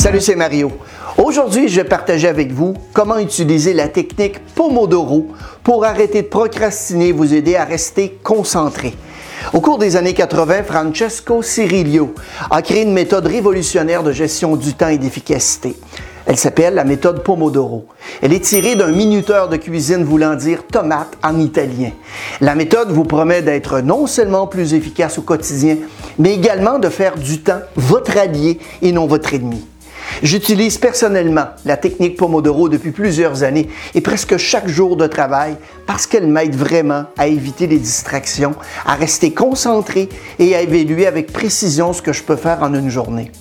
Salut, c'est Mario. Aujourd'hui, je vais partager avec vous comment utiliser la technique Pomodoro pour arrêter de procrastiner et vous aider à rester concentré. Au cours des années 80, Francesco Cirillo a créé une méthode révolutionnaire de gestion du temps et d'efficacité. Elle s'appelle la méthode Pomodoro. Elle est tirée d'un minuteur de cuisine voulant dire tomate en italien. La méthode vous promet d'être non seulement plus efficace au quotidien, mais également de faire du temps votre allié et non votre ennemi. J'utilise personnellement la technique Pomodoro depuis plusieurs années et presque chaque jour de travail parce qu'elle m'aide vraiment à éviter les distractions, à rester concentré et à évaluer avec précision ce que je peux faire en une journée.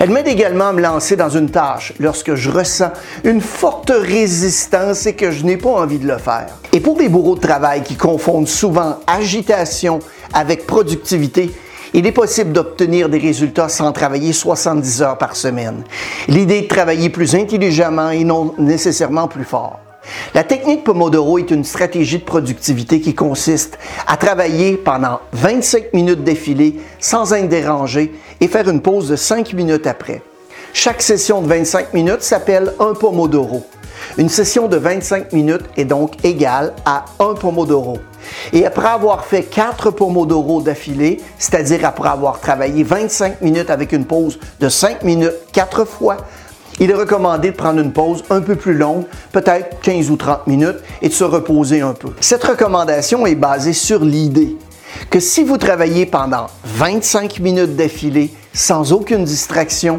Elle m'aide également à me lancer dans une tâche lorsque je ressens une forte résistance et que je n'ai pas envie de le faire. Et pour les bourreaux de travail qui confondent souvent agitation avec productivité, il est possible d'obtenir des résultats sans travailler 70 heures par semaine. L'idée est de travailler plus intelligemment et non nécessairement plus fort. La technique Pomodoro est une stratégie de productivité qui consiste à travailler pendant 25 minutes d'affilée sans être dérangé et faire une pause de 5 minutes après. Chaque session de 25 minutes s'appelle un Pomodoro. Une session de 25 minutes est donc égale à un Pomodoro. Et après avoir fait 4 Pomodoro d'affilée, c'est-à-dire après avoir travaillé 25 minutes avec une pause de 5 minutes 4 fois, il est recommandé de prendre une pause un peu plus longue, peut-être 15 ou 30 minutes, et de se reposer un peu. Cette recommandation est basée sur l'idée que si vous travaillez pendant 25 minutes d'affilée sans aucune distraction,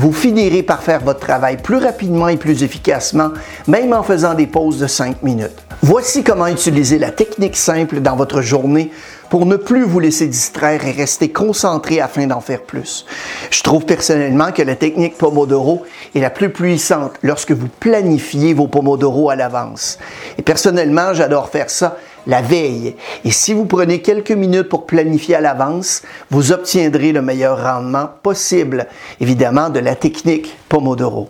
vous finirez par faire votre travail plus rapidement et plus efficacement, même en faisant des pauses de 5 minutes. Voici comment utiliser la technique simple dans votre journée pour ne plus vous laisser distraire et rester concentré afin d'en faire plus. Je trouve personnellement que la technique Pomodoro est la plus puissante lorsque vous planifiez vos Pomodoro à l'avance. Et personnellement, j'adore faire ça la veille. Et si vous prenez quelques minutes pour planifier à l'avance, vous obtiendrez le meilleur rendement possible, évidemment, de la technique Pomodoro.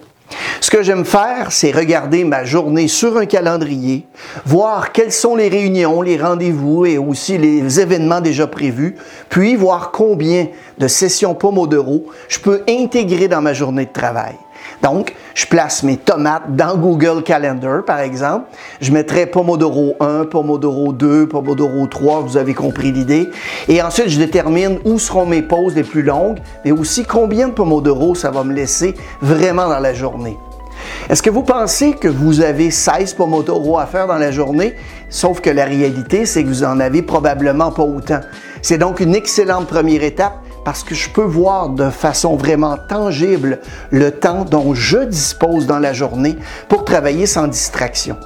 Ce que j'aime faire, c'est regarder ma journée sur un calendrier, voir quelles sont les réunions, les rendez-vous et aussi les événements déjà prévus, puis voir combien de sessions Pomodoro je peux intégrer dans ma journée de travail. Donc, je place mes tomates dans Google Calendar, par exemple. Je mettrai Pomodoro 1, Pomodoro 2, Pomodoro 3, vous avez compris l'idée. Et ensuite, je détermine où seront mes pauses les plus longues, mais aussi combien de Pomodoro ça va me laisser vraiment dans la journée. Est-ce que vous pensez que vous avez 16 Pomodoro à faire dans la journée? Sauf que la réalité, c'est que vous en avez probablement pas autant. C'est donc une excellente première étape parce que je peux voir de façon vraiment tangible le temps dont je dispose dans la journée pour travailler sans distraction.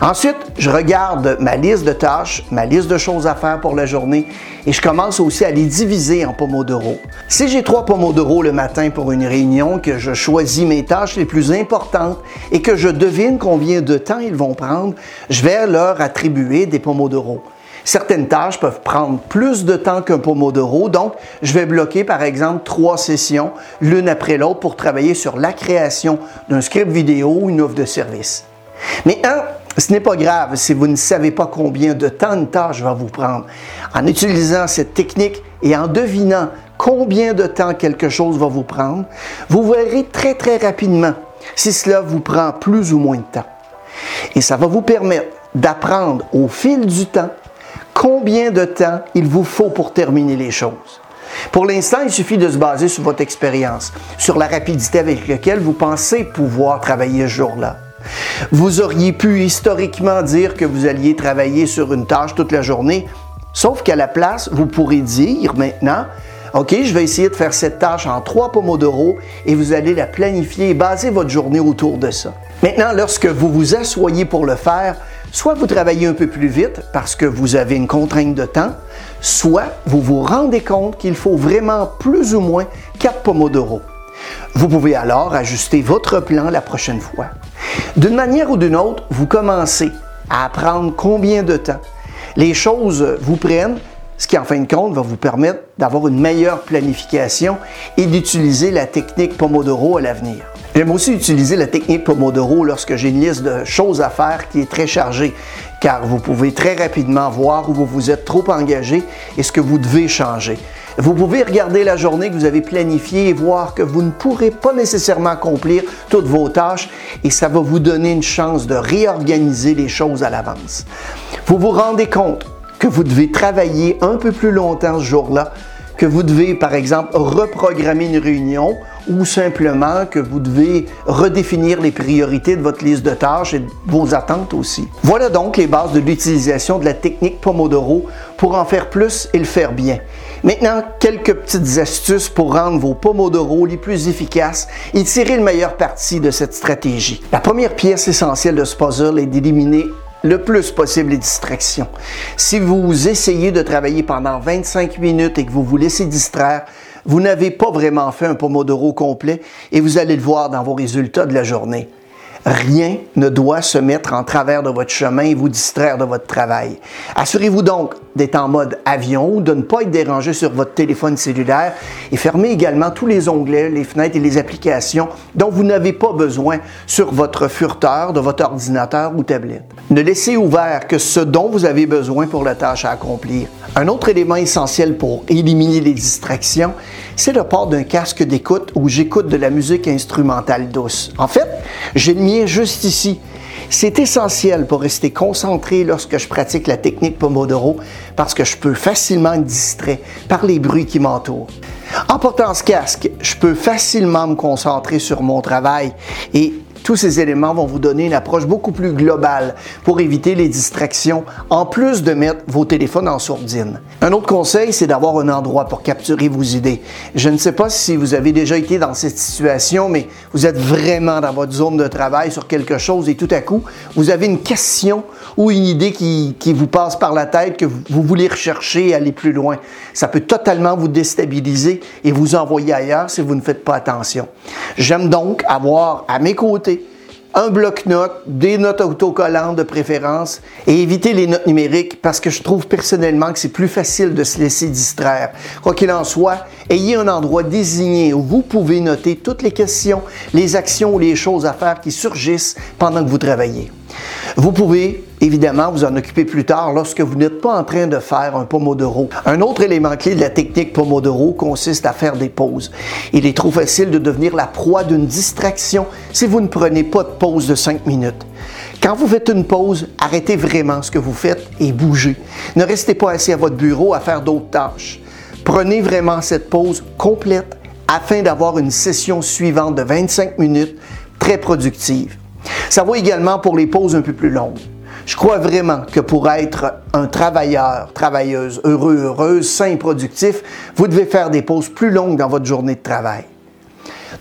Ensuite, je regarde ma liste de tâches, ma liste de choses à faire pour la journée et je commence aussi à les diviser en pomodoro. Si j'ai trois pomodoro le matin pour une réunion, que je choisis mes tâches les plus importantes et que je devine combien de temps ils vont prendre, je vais leur attribuer des pomodoro. Certaines tâches peuvent prendre plus de temps qu'un pomodoro, donc je vais bloquer par exemple trois sessions l'une après l'autre pour travailler sur la création d'un script vidéo ou une offre de service. Mais un, ce n'est pas grave si vous ne savez pas combien de temps une tâche va vous prendre. En utilisant cette technique et en devinant combien de temps quelque chose va vous prendre, vous verrez très très rapidement si cela vous prend plus ou moins de temps. Et ça va vous permettre d'apprendre au fil du temps combien de temps il vous faut pour terminer les choses. Pour l'instant, il suffit de se baser sur votre expérience, sur la rapidité avec laquelle vous pensez pouvoir travailler ce jour-là. Vous auriez pu historiquement dire que vous alliez travailler sur une tâche toute la journée, sauf qu'à la place, vous pourrez dire maintenant, OK, je vais essayer de faire cette tâche en trois pomodoro et vous allez la planifier et baser votre journée autour de ça. Maintenant, lorsque vous vous asseyez pour le faire, soit vous travaillez un peu plus vite parce que vous avez une contrainte de temps, soit vous vous rendez compte qu'il faut vraiment plus ou moins 4 pomodoro. Vous pouvez alors ajuster votre plan la prochaine fois. D'une manière ou d'une autre, vous commencez à apprendre combien de temps? Les choses vous prennent, ce qui en fin de compte va vous permettre d'avoir une meilleure planification et d'utiliser la technique Pomodoro à l'avenir. J'aime aussi utiliser la technique Pomodoro lorsque j'ai une liste de choses à faire qui est très chargée, car vous pouvez très rapidement voir où vous vous êtes trop engagé et ce que vous devez changer. Vous pouvez regarder la journée que vous avez planifiée et voir que vous ne pourrez pas nécessairement accomplir toutes vos tâches et ça va vous donner une chance de réorganiser les choses à l'avance. Vous vous rendez compte que vous devez travailler un peu plus longtemps ce jour-là, que vous devez, par exemple, reprogrammer une réunion ou simplement que vous devez redéfinir les priorités de votre liste de tâches et vos attentes aussi. Voilà donc les bases de l'utilisation de la technique Pomodoro pour en faire plus et le faire bien. Maintenant, quelques petites astuces pour rendre vos Pomodoro les plus efficaces et tirer le meilleur parti de cette stratégie. La première pièce essentielle de ce puzzle est d'éliminer le plus possible les distractions. Si vous essayez de travailler pendant 25 minutes et que vous vous laissez distraire, vous n'avez pas vraiment fait un pomodoro complet et vous allez le voir dans vos résultats de la journée. Rien ne doit se mettre en travers de votre chemin et vous distraire de votre travail. Assurez-vous donc d'être en mode avion, ou de ne pas être dérangé sur votre téléphone cellulaire et fermez également tous les onglets, les fenêtres et les applications dont vous n'avez pas besoin sur votre furteur de votre ordinateur ou tablette. Ne laissez ouvert que ce dont vous avez besoin pour la tâche à accomplir. Un autre élément essentiel pour éliminer les distractions, c'est le port d'un casque d'écoute où j'écoute de la musique instrumentale douce. En fait, j'ai le juste ici. C'est essentiel pour rester concentré lorsque je pratique la technique Pomodoro parce que je peux facilement être distrait par les bruits qui m'entourent. En portant ce casque, je peux facilement me concentrer sur mon travail et tous ces éléments vont vous donner une approche beaucoup plus globale pour éviter les distractions, en plus de mettre vos téléphones en sourdine. Un autre conseil, c'est d'avoir un endroit pour capturer vos idées. Je ne sais pas si vous avez déjà été dans cette situation, mais vous êtes vraiment dans votre zone de travail sur quelque chose et tout à coup, vous avez une question ou une idée qui, vous passe par la tête que vous, vous voulez rechercher et aller plus loin. Ça peut totalement vous déstabiliser et vous envoyer ailleurs si vous ne faites pas attention. J'aime donc avoir à mes côtés un bloc-notes, des notes autocollantes de préférence et éviter les notes numériques parce que je trouve personnellement que c'est plus facile de se laisser distraire. Quoi qu'il en soit, ayez un endroit désigné où vous pouvez noter toutes les questions, les actions ou les choses à faire qui surgissent pendant que vous travaillez. Vous pouvez évidemment vous en occuper plus tard lorsque vous n'êtes pas en train de faire un Pomodoro. Un autre élément clé de la technique Pomodoro consiste à faire des pauses. Il est trop facile de devenir la proie d'une distraction si vous ne prenez pas de pause de 5 minutes. Quand vous faites une pause, arrêtez vraiment ce que vous faites et bougez. Ne restez pas assis à votre bureau à faire d'autres tâches. Prenez vraiment cette pause complète afin d'avoir une session suivante de 25 minutes très productive. Ça vaut également pour les pauses un peu plus longues. Je crois vraiment que pour être un travailleur, travailleuse, heureux, heureuse, sain et productif, vous devez faire des pauses plus longues dans votre journée de travail.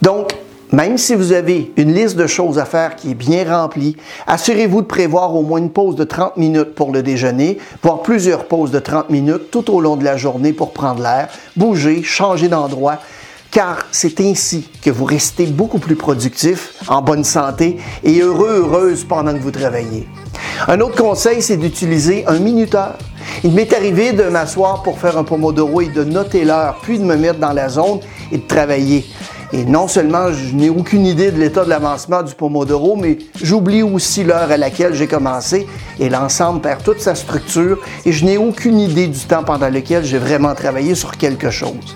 Donc, même si vous avez une liste de choses à faire qui est bien remplie, assurez-vous de prévoir au moins une pause de 30 minutes pour le déjeuner, voire plusieurs pauses de 30 minutes tout au long de la journée pour prendre l'air, bouger, changer d'endroit car c'est ainsi que vous restez beaucoup plus productif, en bonne santé et heureux, heureuse pendant que vous travaillez. Un autre conseil, c'est d'utiliser un minuteur. Il m'est arrivé de m'asseoir pour faire un pomodoro et de noter l'heure, puis de me mettre dans la zone et de travailler. Et non seulement je n'ai aucune idée de l'état de l'avancement du pomodoro, mais j'oublie aussi l'heure à laquelle j'ai commencé et l'ensemble perd toute sa structure et je n'ai aucune idée du temps pendant lequel j'ai vraiment travaillé sur quelque chose.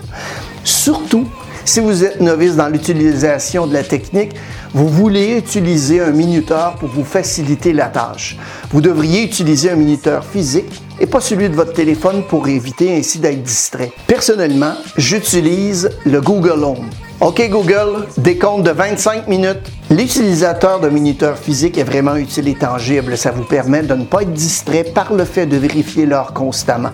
Surtout si vous êtes novice dans l'utilisation de la technique, vous voulez utiliser un minuteur pour vous faciliter la tâche. Vous devriez utiliser un minuteur physique et pas celui de votre téléphone pour éviter ainsi d'être distrait. Personnellement, j'utilise le Google Home. OK Google, décompte de 25 minutes. L'utilisateur d'un minuteur physique est vraiment utile et tangible. Ça vous permet de ne pas être distrait par le fait de vérifier l'heure constamment.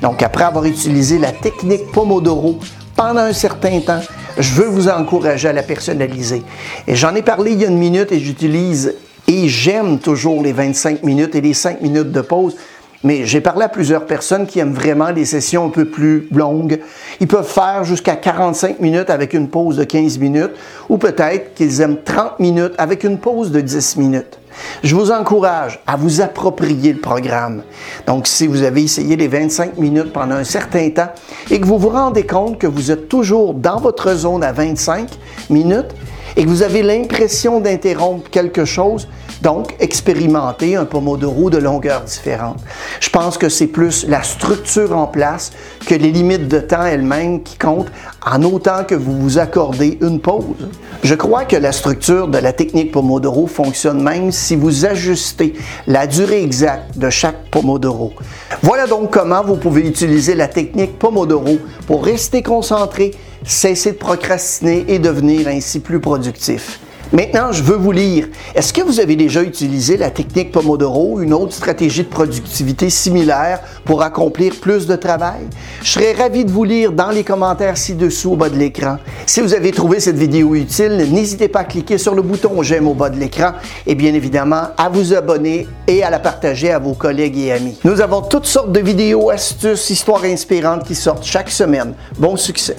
Donc après avoir utilisé la technique Pomodoro pendant un certain temps, je veux vous encourager à la personnaliser. Et j'en ai parlé il y a une minute et j'utilise et j'aime toujours les 25 minutes et les 5 minutes de pause. Mais j'ai parlé à plusieurs personnes qui aiment vraiment les sessions un peu plus longues. Ils peuvent faire jusqu'à 45 minutes avec une pause de 15 minutes ou peut-être qu'ils aiment 30 minutes avec une pause de 10 minutes. Je vous encourage à vous approprier le programme. Donc, si vous avez essayé les 25 minutes pendant un certain temps et que vous vous rendez compte que vous êtes toujours dans votre zone à 25 minutes, et que vous avez l'impression d'interrompre quelque chose, donc expérimenter un Pomodoro de longueur différente. Je pense que c'est plus la structure en place que les limites de temps elles-mêmes qui comptent en autant que vous vous accordez une pause. Je crois que la structure de la technique Pomodoro fonctionne même si vous ajustez la durée exacte de chaque Pomodoro. Voilà donc comment vous pouvez utiliser la technique Pomodoro pour rester concentré, cesser de procrastiner et devenir ainsi plus productif. Maintenant, je veux vous lire. Est-ce que vous avez déjà utilisé la technique Pomodoro, une autre stratégie de productivité similaire pour accomplir plus de travail? Je serais ravi de vous lire dans les commentaires ci-dessous au bas de l'écran. Si vous avez trouvé cette vidéo utile, n'hésitez pas à cliquer sur le bouton j'aime au bas de l'écran et bien évidemment à vous abonner et à la partager à vos collègues et amis. Nous avons toutes sortes de vidéos, astuces, histoires inspirantes qui sortent chaque semaine. Bon succès!